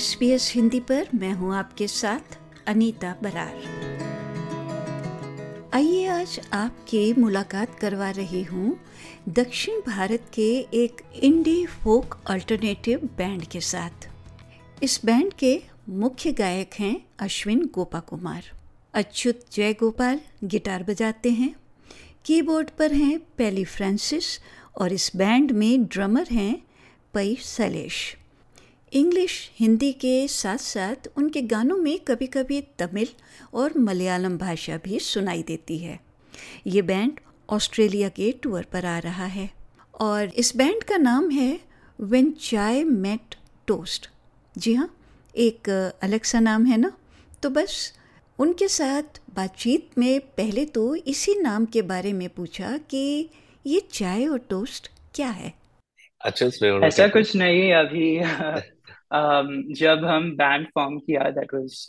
S P S Hindi पर मैं हूँ आपके साथ अनीता बरार। आइए आज आपकी मुलाकात करवा रही हूँ दक्षिण भारत के एक इंडी फोक अल्टरनेटिव बैंड के साथ। इस बैंड के मुख्य गायक हैं अश्विन गोपा कुमार अच्युत जय गोपाल गिटार बजाते हैं, कीबोर्ड पर हैं पैली फ्रांसिस और इस बैंड में ड्रमर हैं पई सलेश। इंग्लिश हिंदी के साथ साथ उनके गानों में कभी कभी तमिल और मलयालम भाषा भी सुनाई देती है। ये बैंड ऑस्ट्रेलिया के टूर पर आ रहा है और इस बैंड का नाम है वेन चाय मेट टोस्ट जी हाँ एक अलग सा नाम है ना? तो बस उनके साथ बातचीत में पहले तो इसी नाम के बारे में पूछा कि ये चाय और टोस्ट क्या है? अच्छा ऐसा कुछ नहीं अभी um, जब हम बैंड फॉर्म किया that was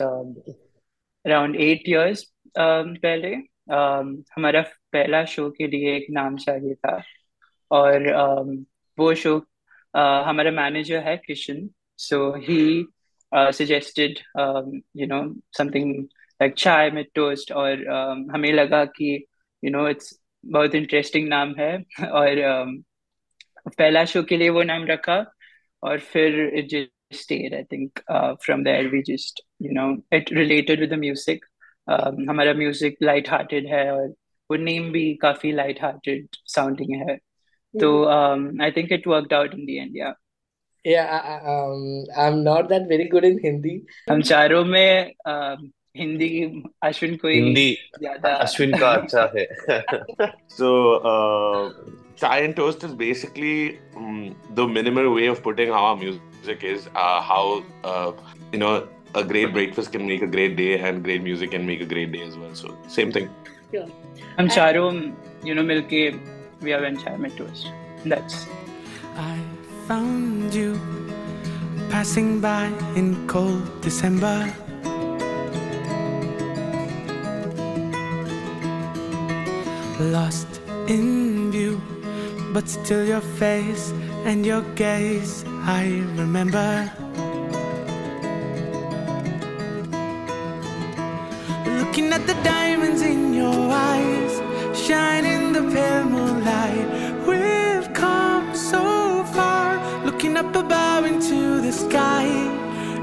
around eight years पहले um, हमारा पहला शो के लिए एक नाम चाहिए था। और um, वो शो uh, हमारा मैनेजर है Kishan so he suggested you know something like चाय में टोस्ट और um, हमें लगा कि यू नो इट्स बहुत इंटरेस्टिंग नाम है। और um, पहला शो के लिए वो नाम रखा और फिर stayed. I think uh, from there we just you know it related with the music. Um, हमारा म्यूजिक लाइट हार्टेड है और वो नेम भी काफी लाइट हार्टेड साउंडिंग है तो I think it worked out in the end या Yeah, I, um, I'm not that very good in Hindi. हम चारों में uh, हिंदी अश्विन को हिंदी ज्यादा अश्विन का अच्छा है so uh, chai and toast is basically um, the minimal way of putting our music music is uh, how uh, you know a great breakfast can make a great day and great music can make a great day as well. So same thing. Yeah hum charom you know milky we are enchantment tourist that's i found you passing by in cold december. Lost in view but still your face and your gaze I remember. Looking at the diamonds in your eyes, shine in the pale moonlight. We've come so far, looking up above into the sky.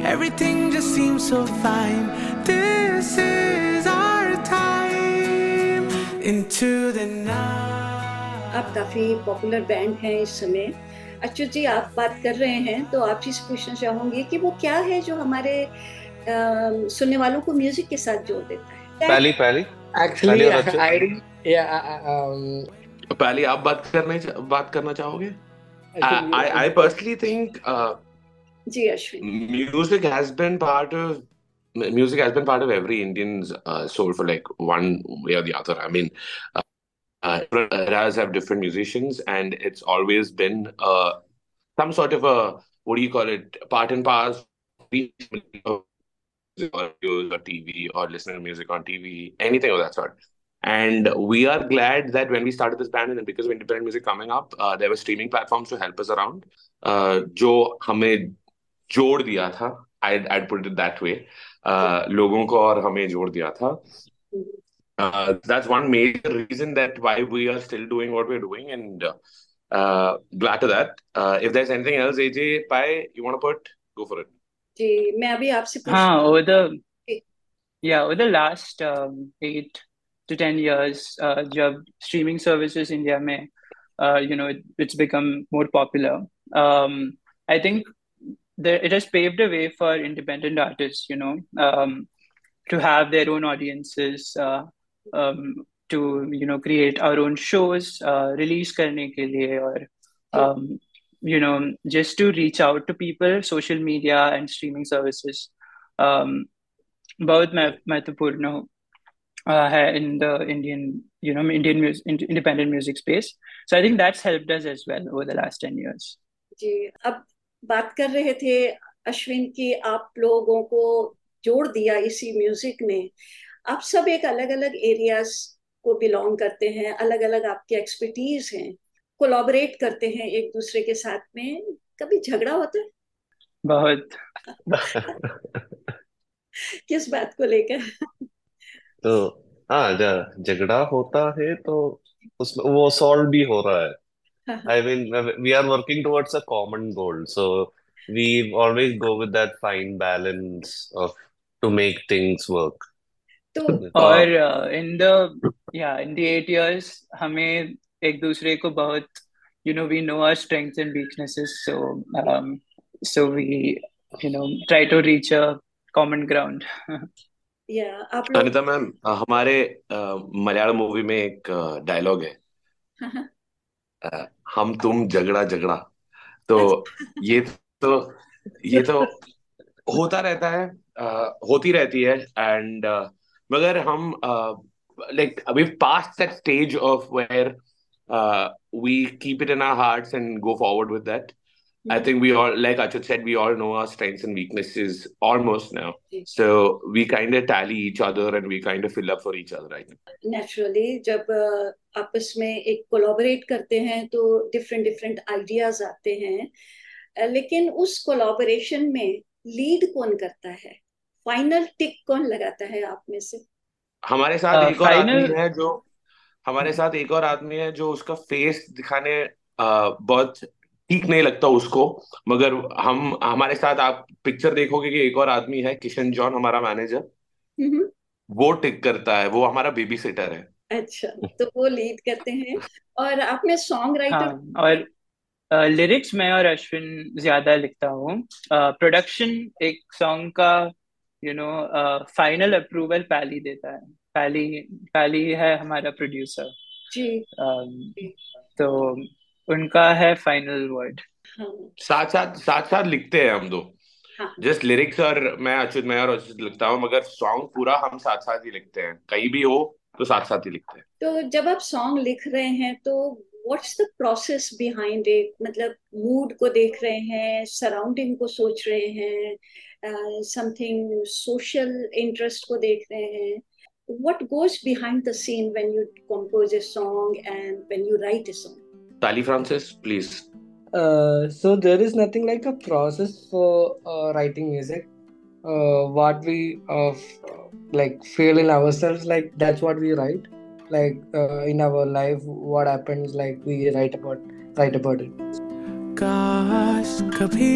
Everything just seems so fine. This is our time into the night. आप काफ़ी popular band हैं इस समय अच्युत जी आप बात कर रहे हैं तो आपसे पूछना चाहूँगी कि वो क्या है जो हमारे आ, सुनने वालों को म्यूज़िक के साथ जोड़ देता है पहली पहली um, पहली आप बात करने बात करना चाहोगे I personally think uh, ji Ashwin music has been part of music has been part of every Indian's uh, soul for like one way or the other. I mean, uh, uh, eras have different musicians, and it's always been uh, some sort of a what do you call it, part and parcel or TV or listening to music on TV, anything of that sort. And we are glad that when we started this band, and because of independent music coming up, uh, there were streaming platforms to help us around. Uh, जो हमें जोड़ दिया था, I'd, I'd put it that way. Uh, लोगों को और हमें जोड़ दिया था. uh, that's one major reason that why we are still doing what we're doing and uh, glad to that uh, if there's anything else aj pai you want to put go for it जी मैं अभी आपसे हाँ over the yeah over the last um, eight to ten years uh, जब streaming services India में uh, you know it, it's become more popular um, I think there, it has paved a way for independent artists you know um, to have their own audiences uh, um, to you know create our own shows uh, release करने के लिए और um, you know just to reach out to people social media and streaming services um, बहुत महत्वपूर्ण uh, है in the Indian you know Indian music, independent music space so I think that's helped us as well over the last 10 years जी अब बात कर रहे थे अश्विन की आप लोगों को जोड़ दिया इसी म्यूजिक ने आप सब एक अलग अलग एरियाज़ को बिलोंग करते हैं अलग अलग आपके एक्सपर्टीज हैं कोलाबरेट करते हैं एक दूसरे के साथ में कभी झगड़ा होता है बहुत किस बात को लेकर तो हाँ ज- झगड़ा होता है तो उसमें वो सॉल्व भी हो रहा है हाँ, I mean, we are working towards a common goal. So we always go with that fine balance of to make things work. तो और इन द या इन द एट इयर्स हमें एक दूसरे को बहुत you know we know our strengths and weaknesses so so we you know try to reach a common ground या आप अनिता मैम हमारे मलयालम मूवी में एक डायलॉग है। हम तुम झगड़ा झगड़ा। तो ये तो ये तो होता रहता है होती रहती है एंड मगर हम like we pass that stage of where we keep it in our heart and go forward with that I think we all like Achut said we all know our strengths and weaknesses almost now so we kind of tally each other and we kind of fill up for each other I think naturally जब आपस में एक collaborate करते हैं तो different different ideas आते हैं। लेकिन उस कोलैबोरेशन में लीड कौन करता है? फाइनल टिक कौन लगाता है आप में से? हमारे साथ Uh, एक और final- आदमी है जो हमारे साथ एक और आदमी है जो उसका फेस दिखाने अ, बहुत ठीक नहीं लगता उसको मगर हम हमारे साथ आप पिक्चर देखोगे कि एक और आदमी है किशन जॉन हमारा मैनेजर वो टिक करता है वो हमारा बेबी सिटर है। अच्छा तो वो लीड करते हैं। और आप में सॉन्ग राइटर हाँ और लिरिक्स मैं और अश्विन ज़्यादा लिखता हूँ। प्रोडक्शन एक सॉन्ग का यू नो फाइनल अप्रूवल पैली देता है। पैली पैली है हमारा प्रोड्यूसर जी। तो उनका है फाइनल वर्ड हाँ। साथ साथ साथ साथ लिखते हैं हम दो। हाँ। जस्ट लिरिक्स और मैं अच्युत मैं और अच्युत लिखता हूँ मगर सॉन्ग पूरा हम साथ साथ ही लिखते हैं। कहीं भी हो तो साथ साथ ही लिखते हैं। तो जब आप सॉन्ग लिख रहे हैं तो What's the process behind it मतलब मूड को देख रहे हैं सराउंडिंग को सोच रहे हैं समथिंग सोशल इंटरेस्ट को देख रहे हैं what goes behind the scene when you compose a song and when you write a song ताली Francis please Uh, so there is nothing like a process for uh, writing music. Uh, what we uh, f- like feel in ourselves, like that's what we write. Like uh, in our life, what happens, like we write about write about it. काश कभी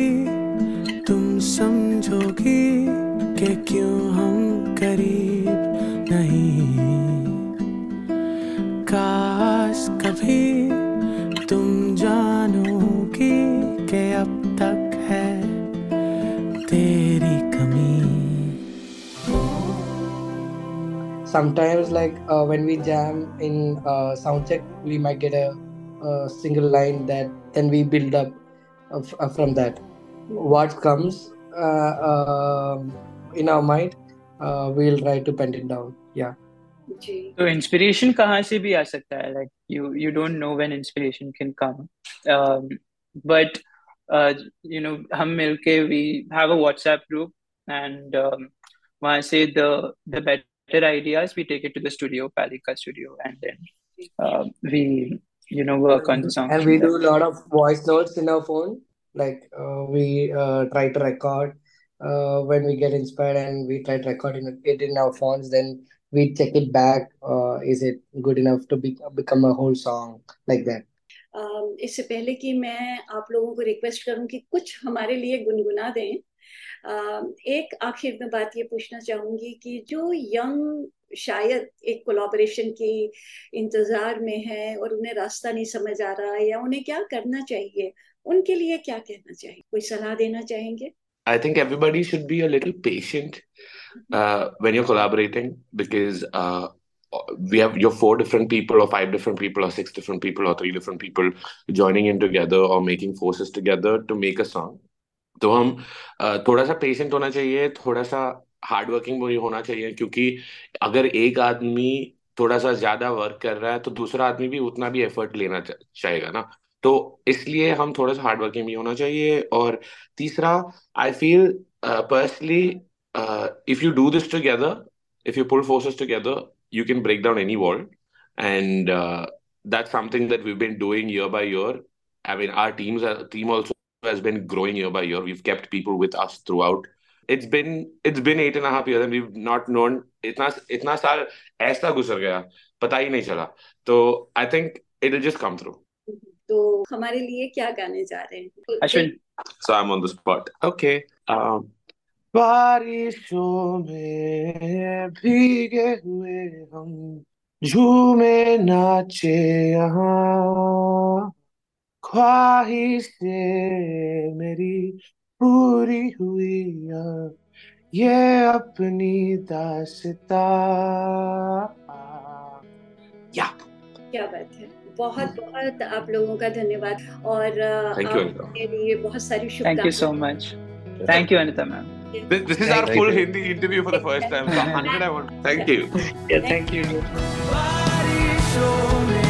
तुम समझोगी कि क्यों हम करीब नहीं काश कभी Sometimes, like uh, when we jam in uh, sound check, we might get a, a single line that then we build up uh, f- uh, from that. What comes uh, um in our mind, uh, we'll try to pen it down. Yeah. जी तो inspiration कहाँ से भी आ सकता है like you you don't know when inspiration can come but you know हम मिलके we have a WhatsApp group and वहाँ से the the better ideas we take it to the studio पैलिका studio and then we you know work on the song and we do a lot of voice notes in our phone like uh, we uh, try to record uh, when we get inspired and we try to record in, it in our phones then we check it back uh, is it good enough to be, become a whole song like that um, इससे पहले कि मैं आप लोगों को request करूँ कि कुछ हमारे लिए गुनगुना दें एक आखिर में बात ये पूछना चाहूँगी कि जो यंग शायद एक कोलैबोरेशन की इंतज़ार में है और उन्हें रास्ता नहीं समझ आ रहा है या उन्हें क्या करना चाहिए उनके लिए क्या कहना चाहिए कोई सलाह देना चाहेंगे I think everybody should be a little patient uh, when you're collaborating because uh, we have your four different people or five different people or six different people or three different people joining in together or making forces together to make a song. तो हम थोड़ा सा patient होना चाहिए थोड़ा सा hard working भी होना चाहिए, क्योंकि अगर एक आदमी थोड़ा सा ज़्यादा वर्क कर रहा है तो दूसरा आदमी भी उतना भी एफर्ट लेना चाहेगा ना। तो इसलिए हम थोड़ा सा हार्ड वर्किंग भी होना चाहिए, और तीसरा I feel personally if you do this together if you pull forces together you can break down any world and that something that we been doing your by your I mean our teams team also has been growing year by year. We've kept people with us throughout. It's been it's been eight and a half years and we've not known इतना इतना साल ऐसा गुजर गया पता ही नहीं चला तो I think it just come through तो हमारे लिए क्या गाने जा रहे हैं Ashwin So I'm on the spot. Okay. Um, बारिशों में भीगे हुए हम झूमे नाचे यहाँ ख्वाहिश से मेरी पूरी हुई ये अपनी दासता या क्या बात है बहुत बहुत आप लोगों का धन्यवाद और आपके लिए बहुत सारी शुभकामनाएँ thank you so much thank you Anita ma'am This is our full Hindi interview for the first time. So, 100 I want. Thank you. Yeah.